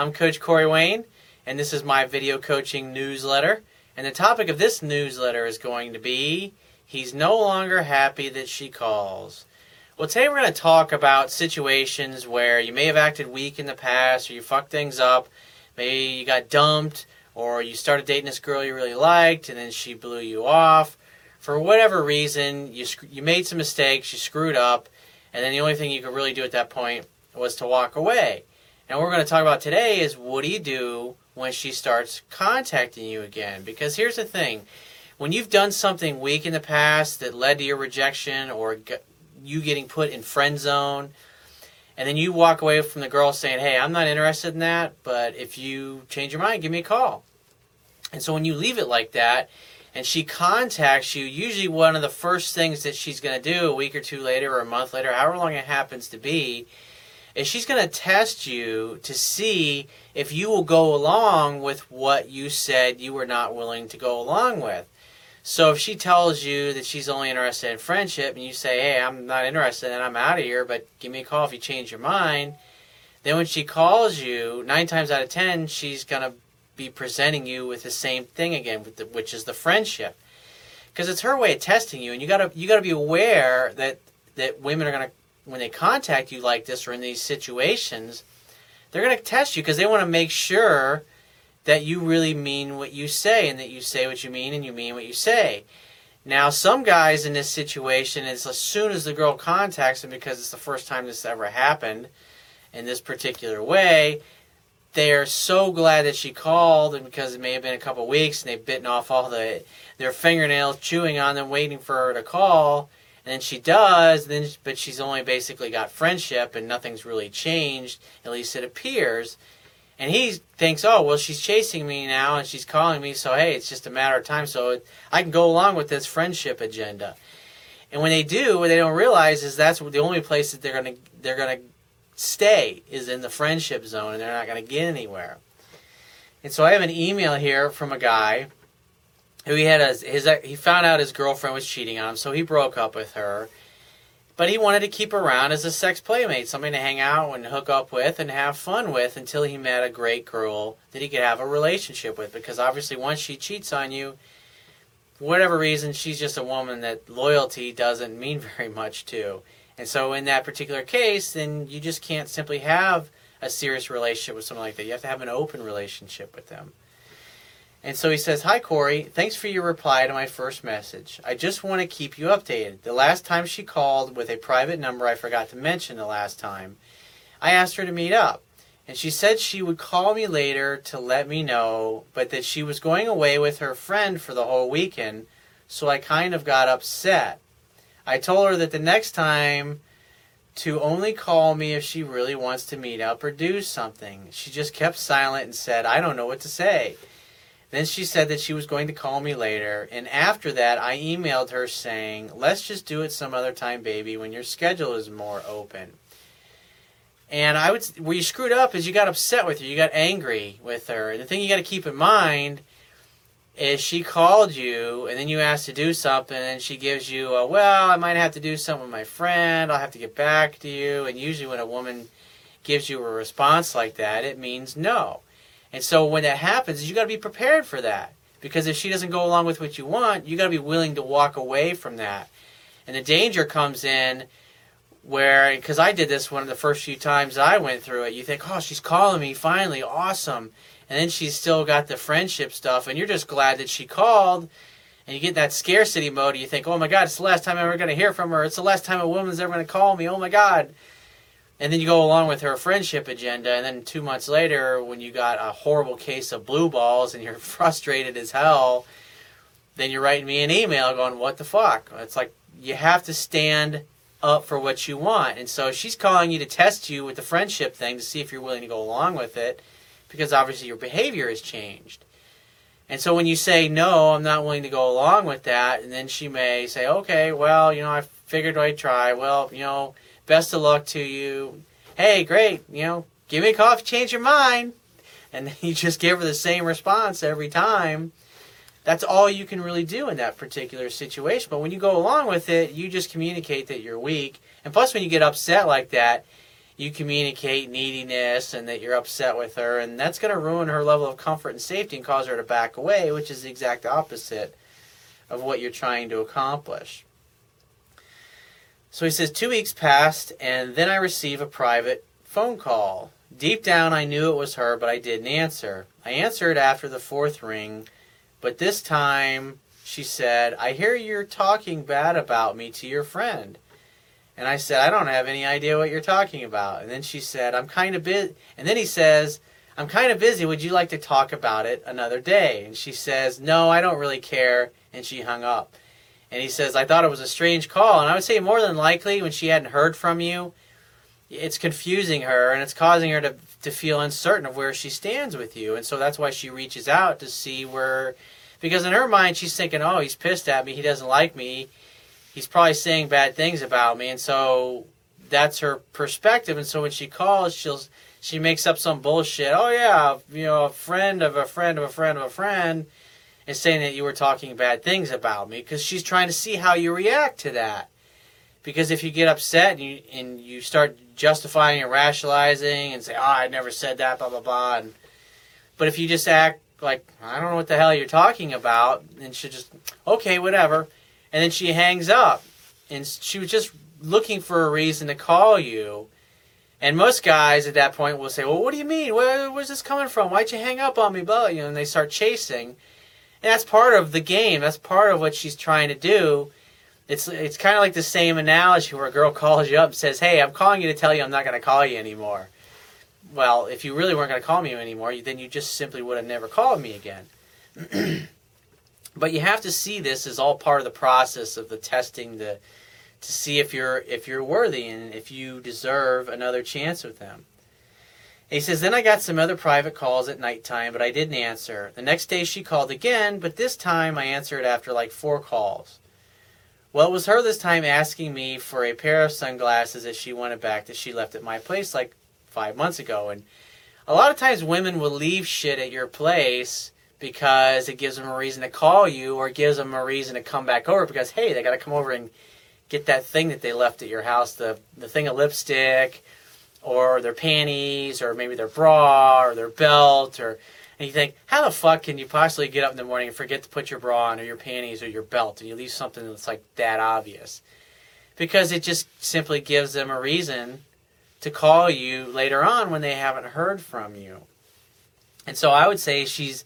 I'm Coach Corey Wayne, and this is my video coaching newsletter. And the topic of this newsletter is going to be He's no longer happy that she calls. Well, today we're going to talk about situations where you may have acted weak in the past or you fucked things up. Maybe you got dumped or you started dating this girl you really liked and then she blew you off. For whatever reason, you, you made some mistakes, you screwed up, and then the only thing you could really do at that point was to walk away. And what we're going to talk about today is what do you do when she starts contacting you again? Because here's the thing when you've done something weak in the past that led to your rejection or you getting put in friend zone, and then you walk away from the girl saying, Hey, I'm not interested in that, but if you change your mind, give me a call. And so when you leave it like that, and she contacts you, usually one of the first things that she's going to do a week or two later or a month later, however long it happens to be, is she's going to test you to see if you will go along with what you said you were not willing to go along with. So if she tells you that she's only interested in friendship and you say, hey, I'm not interested and I'm out of here, but give me a call if you change your mind, then when she calls you, nine times out of ten, she's going to be presenting you with the same thing again, the, which is the friendship. Because it's her way of testing you, and you gotta you gotta be aware that that women are gonna when they contact you like this or in these situations, they're gonna test you because they want to make sure that you really mean what you say and that you say what you mean and you mean what you say. Now, some guys in this situation, is as soon as the girl contacts them, because it's the first time this ever happened in this particular way, they are so glad that she called, and because it may have been a couple weeks, and they've bitten off all the their fingernails, chewing on them, waiting for her to call. And she does, then but she's only basically got friendship, and nothing's really changed. At least it appears. And he thinks, oh, well, she's chasing me now and she's calling me, so hey, it's just a matter of time. So I can go along with this friendship agenda. And when they do, what they don't realize is that's the only place that they're gonna they're gonna stay is in the friendship zone, and they're not gonna get anywhere. And so I have an email here from a guy who he had a, his he found out his girlfriend was cheating on him, so he broke up with her but he wanted to keep around as a sex playmate, something to hang out and hook up with and have fun with until he met a great girl that he could have a relationship with. Because obviously, once she cheats on you, whatever reason, she's just a woman that loyalty doesn't mean very much to. And so, in that particular case, then you just can't simply have a serious relationship with someone like that. You have to have an open relationship with them. And so he says, Hi, Corey. Thanks for your reply to my first message. I just want to keep you updated. The last time she called with a private number I forgot to mention the last time, I asked her to meet up. And she said she would call me later to let me know, but that she was going away with her friend for the whole weekend, so I kind of got upset. I told her that the next time to only call me if she really wants to meet up or do something. She just kept silent and said, I don't know what to say. Then she said that she was going to call me later, and after that, I emailed her saying, Let's just do it some other time, baby, when your schedule is more open. And I would, where you screwed up is you got upset with her, you got angry with her. The thing you got to keep in mind is she called you, and then you asked to do something, and she gives you, a, Well, I might have to do something with my friend, I'll have to get back to you. And usually, when a woman gives you a response like that, it means no. And so when that happens, you got to be prepared for that. Because if she doesn't go along with what you want, you got to be willing to walk away from that. And the danger comes in where, because I did this one of the first few times I went through it, you think, oh, she's calling me finally, awesome. And then she's still got the friendship stuff, and you're just glad that she called. And you get that scarcity mode, and you think, oh my God, it's the last time I'm ever going to hear from her. It's the last time a woman's ever going to call me. Oh my God and then you go along with her friendship agenda and then two months later when you got a horrible case of blue balls and you're frustrated as hell then you're writing me an email going what the fuck? It's like you have to stand up for what you want. And so she's calling you to test you with the friendship thing to see if you're willing to go along with it because obviously your behavior has changed. And so when you say no i'm not willing to go along with that and then she may say okay well you know i figured i'd try. Well you know best of luck to you. Hey, great, you know, give me a call if you change your mind. And you just give her the same response every time. That's all you can really do in that particular situation. But when you go along with it, you just communicate that you're weak. And plus, when you get upset like that, you communicate neediness and that you're upset with her, and that's going to ruin her level of comfort and safety and cause her to back away, which is the exact opposite of what you're trying to accomplish. So he says, two weeks passed, and then I receive a private phone call. Deep down, I knew it was her, but I didn't answer. I answered after the fourth ring, but this time she said, I hear you're talking bad about me to your friend. And I said, I don't have any idea what you're talking about. And then she said, I'm kind of busy. And then he says, I'm kind of busy. Would you like to talk about it another day? And she says, No, I don't really care. And she hung up. And he says, I thought it was a strange call. And I would say more than likely, when she hadn't heard from you, it's confusing her and it's causing her to, to feel uncertain of where she stands with you. And so that's why she reaches out to see where, because in her mind, she's thinking, oh, he's pissed at me. He doesn't like me. He's probably saying bad things about me. And so that's her perspective. And so when she calls, she'll, she makes up some bullshit. Oh, yeah, you know, a friend of a friend of a friend of a friend and saying that you were talking bad things about me because she's trying to see how you react to that. Because if you get upset and you, and you start justifying and rationalizing and say, "Oh, I never said that," blah blah blah, and but if you just act like I don't know what the hell you're talking about, and she just okay, whatever, and then she hangs up, and she was just looking for a reason to call you. And most guys at that point will say, "Well, what do you mean? Where, where's this coming from? Why'd you hang up on me?" Blah, you know, and they start chasing. And that's part of the game. That's part of what she's trying to do. It's it's kind of like the same analogy where a girl calls you up and says, "Hey, I'm calling you to tell you I'm not going to call you anymore." Well, if you really weren't going to call me anymore, then you just simply would have never called me again. but you have to see this as all part of the process of the testing to to see if you're if you're worthy and if you deserve another chance with them. He says, Then I got some other private calls at nighttime, but I didn't answer. The next day she called again, but this time I answered after like four calls. Well, it was her this time asking me for a pair of sunglasses that she wanted back that she left at my place like five months ago. And a lot of times women will leave shit at your place because it gives them a reason to call you or gives them a reason to come back over because, hey, they got to come over and get that thing that they left at your house the, the thing of lipstick or their panties or maybe their bra or their belt or and you think how the fuck can you possibly get up in the morning and forget to put your bra on or your panties or your belt? And you leave something that's like that obvious. Because it just simply gives them a reason to call you later on when they haven't heard from you. And so i would say she's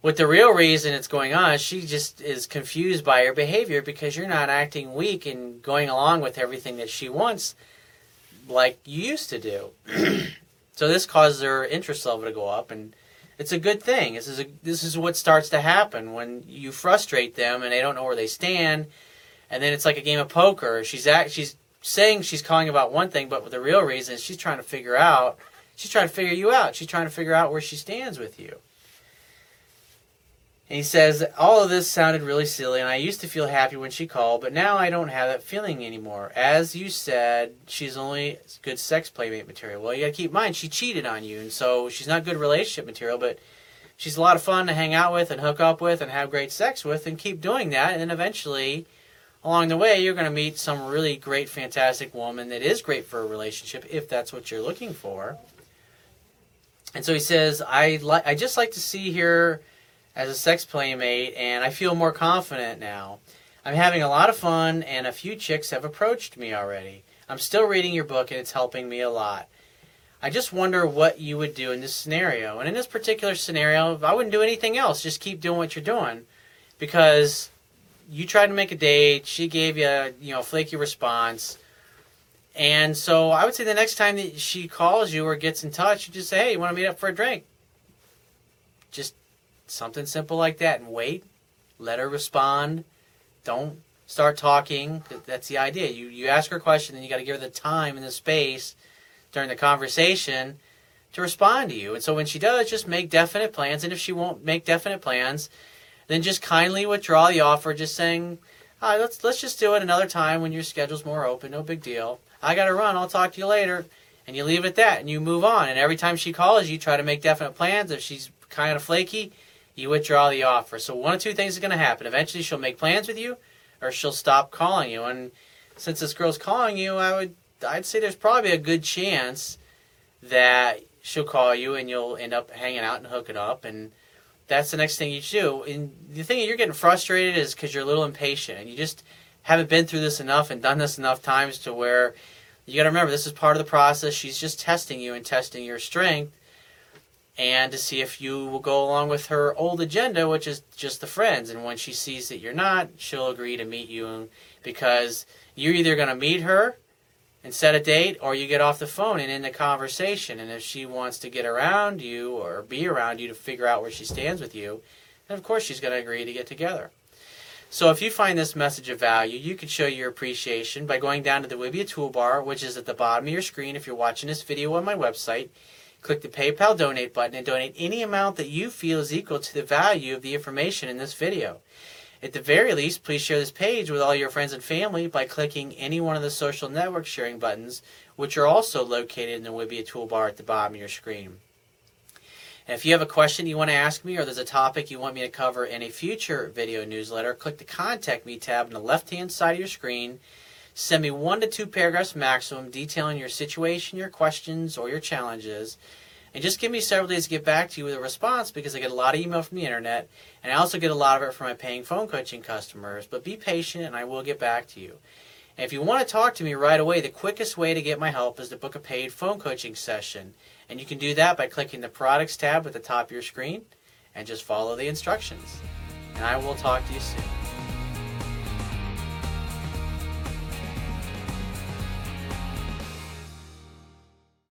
what the real reason it's going on she just is confused by your behavior because you're not acting weak and going along with everything that she wants like you used to do. so this causes their interest level to go up, and it's a good thing. This is a, this is what starts to happen when you frustrate them and they don't know where they stand, and then it's like a game of poker. She's she's saying she's calling about one thing, but the real reason is she's trying to figure out. She's trying to figure you out. She's trying to figure out where she stands with you. And he says, All of this sounded really silly, and I used to feel happy when she called, but now I don't have that feeling anymore. As you said, she's only good sex playmate material. Well, you gotta keep in mind, she cheated on you, and so she's not good relationship material, but she's a lot of fun to hang out with and hook up with and have great sex with, and keep doing that, and then eventually, along the way, you're gonna meet some really great, fantastic woman that is great for a relationship, if that's what you're looking for. And so he says, I, li- I just like to see here as a sex playmate, and I feel more confident now. I'm having a lot of fun, and a few chicks have approached me already. I'm still reading your book, and it's helping me a lot. I just wonder what you would do in this scenario. And in this particular scenario, I wouldn't do anything else. Just keep doing what you're doing. Because you tried to make a date, she gave you a you know, flaky response. And so I would say the next time that she calls you or gets in touch, you just say, hey, you want to meet up for a drink? Just something simple like that and wait. Let her respond. Don't start talking. That's the idea. You you ask her a question and you got to give her the time and the space during the conversation to respond to you. And so when she does just make definite plans. And if she won't make definite plans then just kindly withdraw the offer just saying all right let's let's just do it another time when your schedule's more open. No big deal. I gotta run. I'll talk to you later. And you leave it at that and you move on. And every time she calls you try to make definite plans. If she's kind of flaky you withdraw the offer. So one of two things is going to happen. Eventually, she'll make plans with you, or she'll stop calling you. And since this girl's calling you, I would I'd say there's probably a good chance that she'll call you and you'll end up hanging out and hooking up and that's the next thing you should do. And the thing you're getting frustrated is because you're a little impatient and you just haven't been through this enough and done this enough times to where you got to remember this is part of the process. She's just testing you and testing your strength and to see if you will go along with her old agenda, which is just the friends. And when she sees that you're not, she'll agree to meet you because you're either going to meet her and set a date or you get off the phone and end the conversation. And if she wants to get around you or be around you to figure out where she stands with you, then of course she's going to agree to get together. So if you find this message of value, you can show your appreciation by going down to the Wibiya toolbar, which is at the bottom of your screen if you're watching this video on my website Click the PayPal donate button and donate any amount that you feel is equal to the value of the information in this video. At the very least, please share this page with all your friends and family by clicking any one of the social network sharing buttons, which are also located in the Wibiya toolbar at the bottom of your screen. And if you have a question you want to ask me or there's a topic you want me to cover in a future video newsletter, click the Contact Me tab on the left hand side of your screen Send me one to two paragraphs maximum detailing your situation, your questions, or your challenges. And just give me several days to get back to you with a response because I get a lot of email from the internet and I also get a lot of it from my paying phone coaching customers. But be patient and I will get back to you. And if you want to talk to me right away, the quickest way to get my help is to book a paid phone coaching session. And you can do that by clicking the products tab at the top of your screen and just follow the instructions. And I will talk to you soon.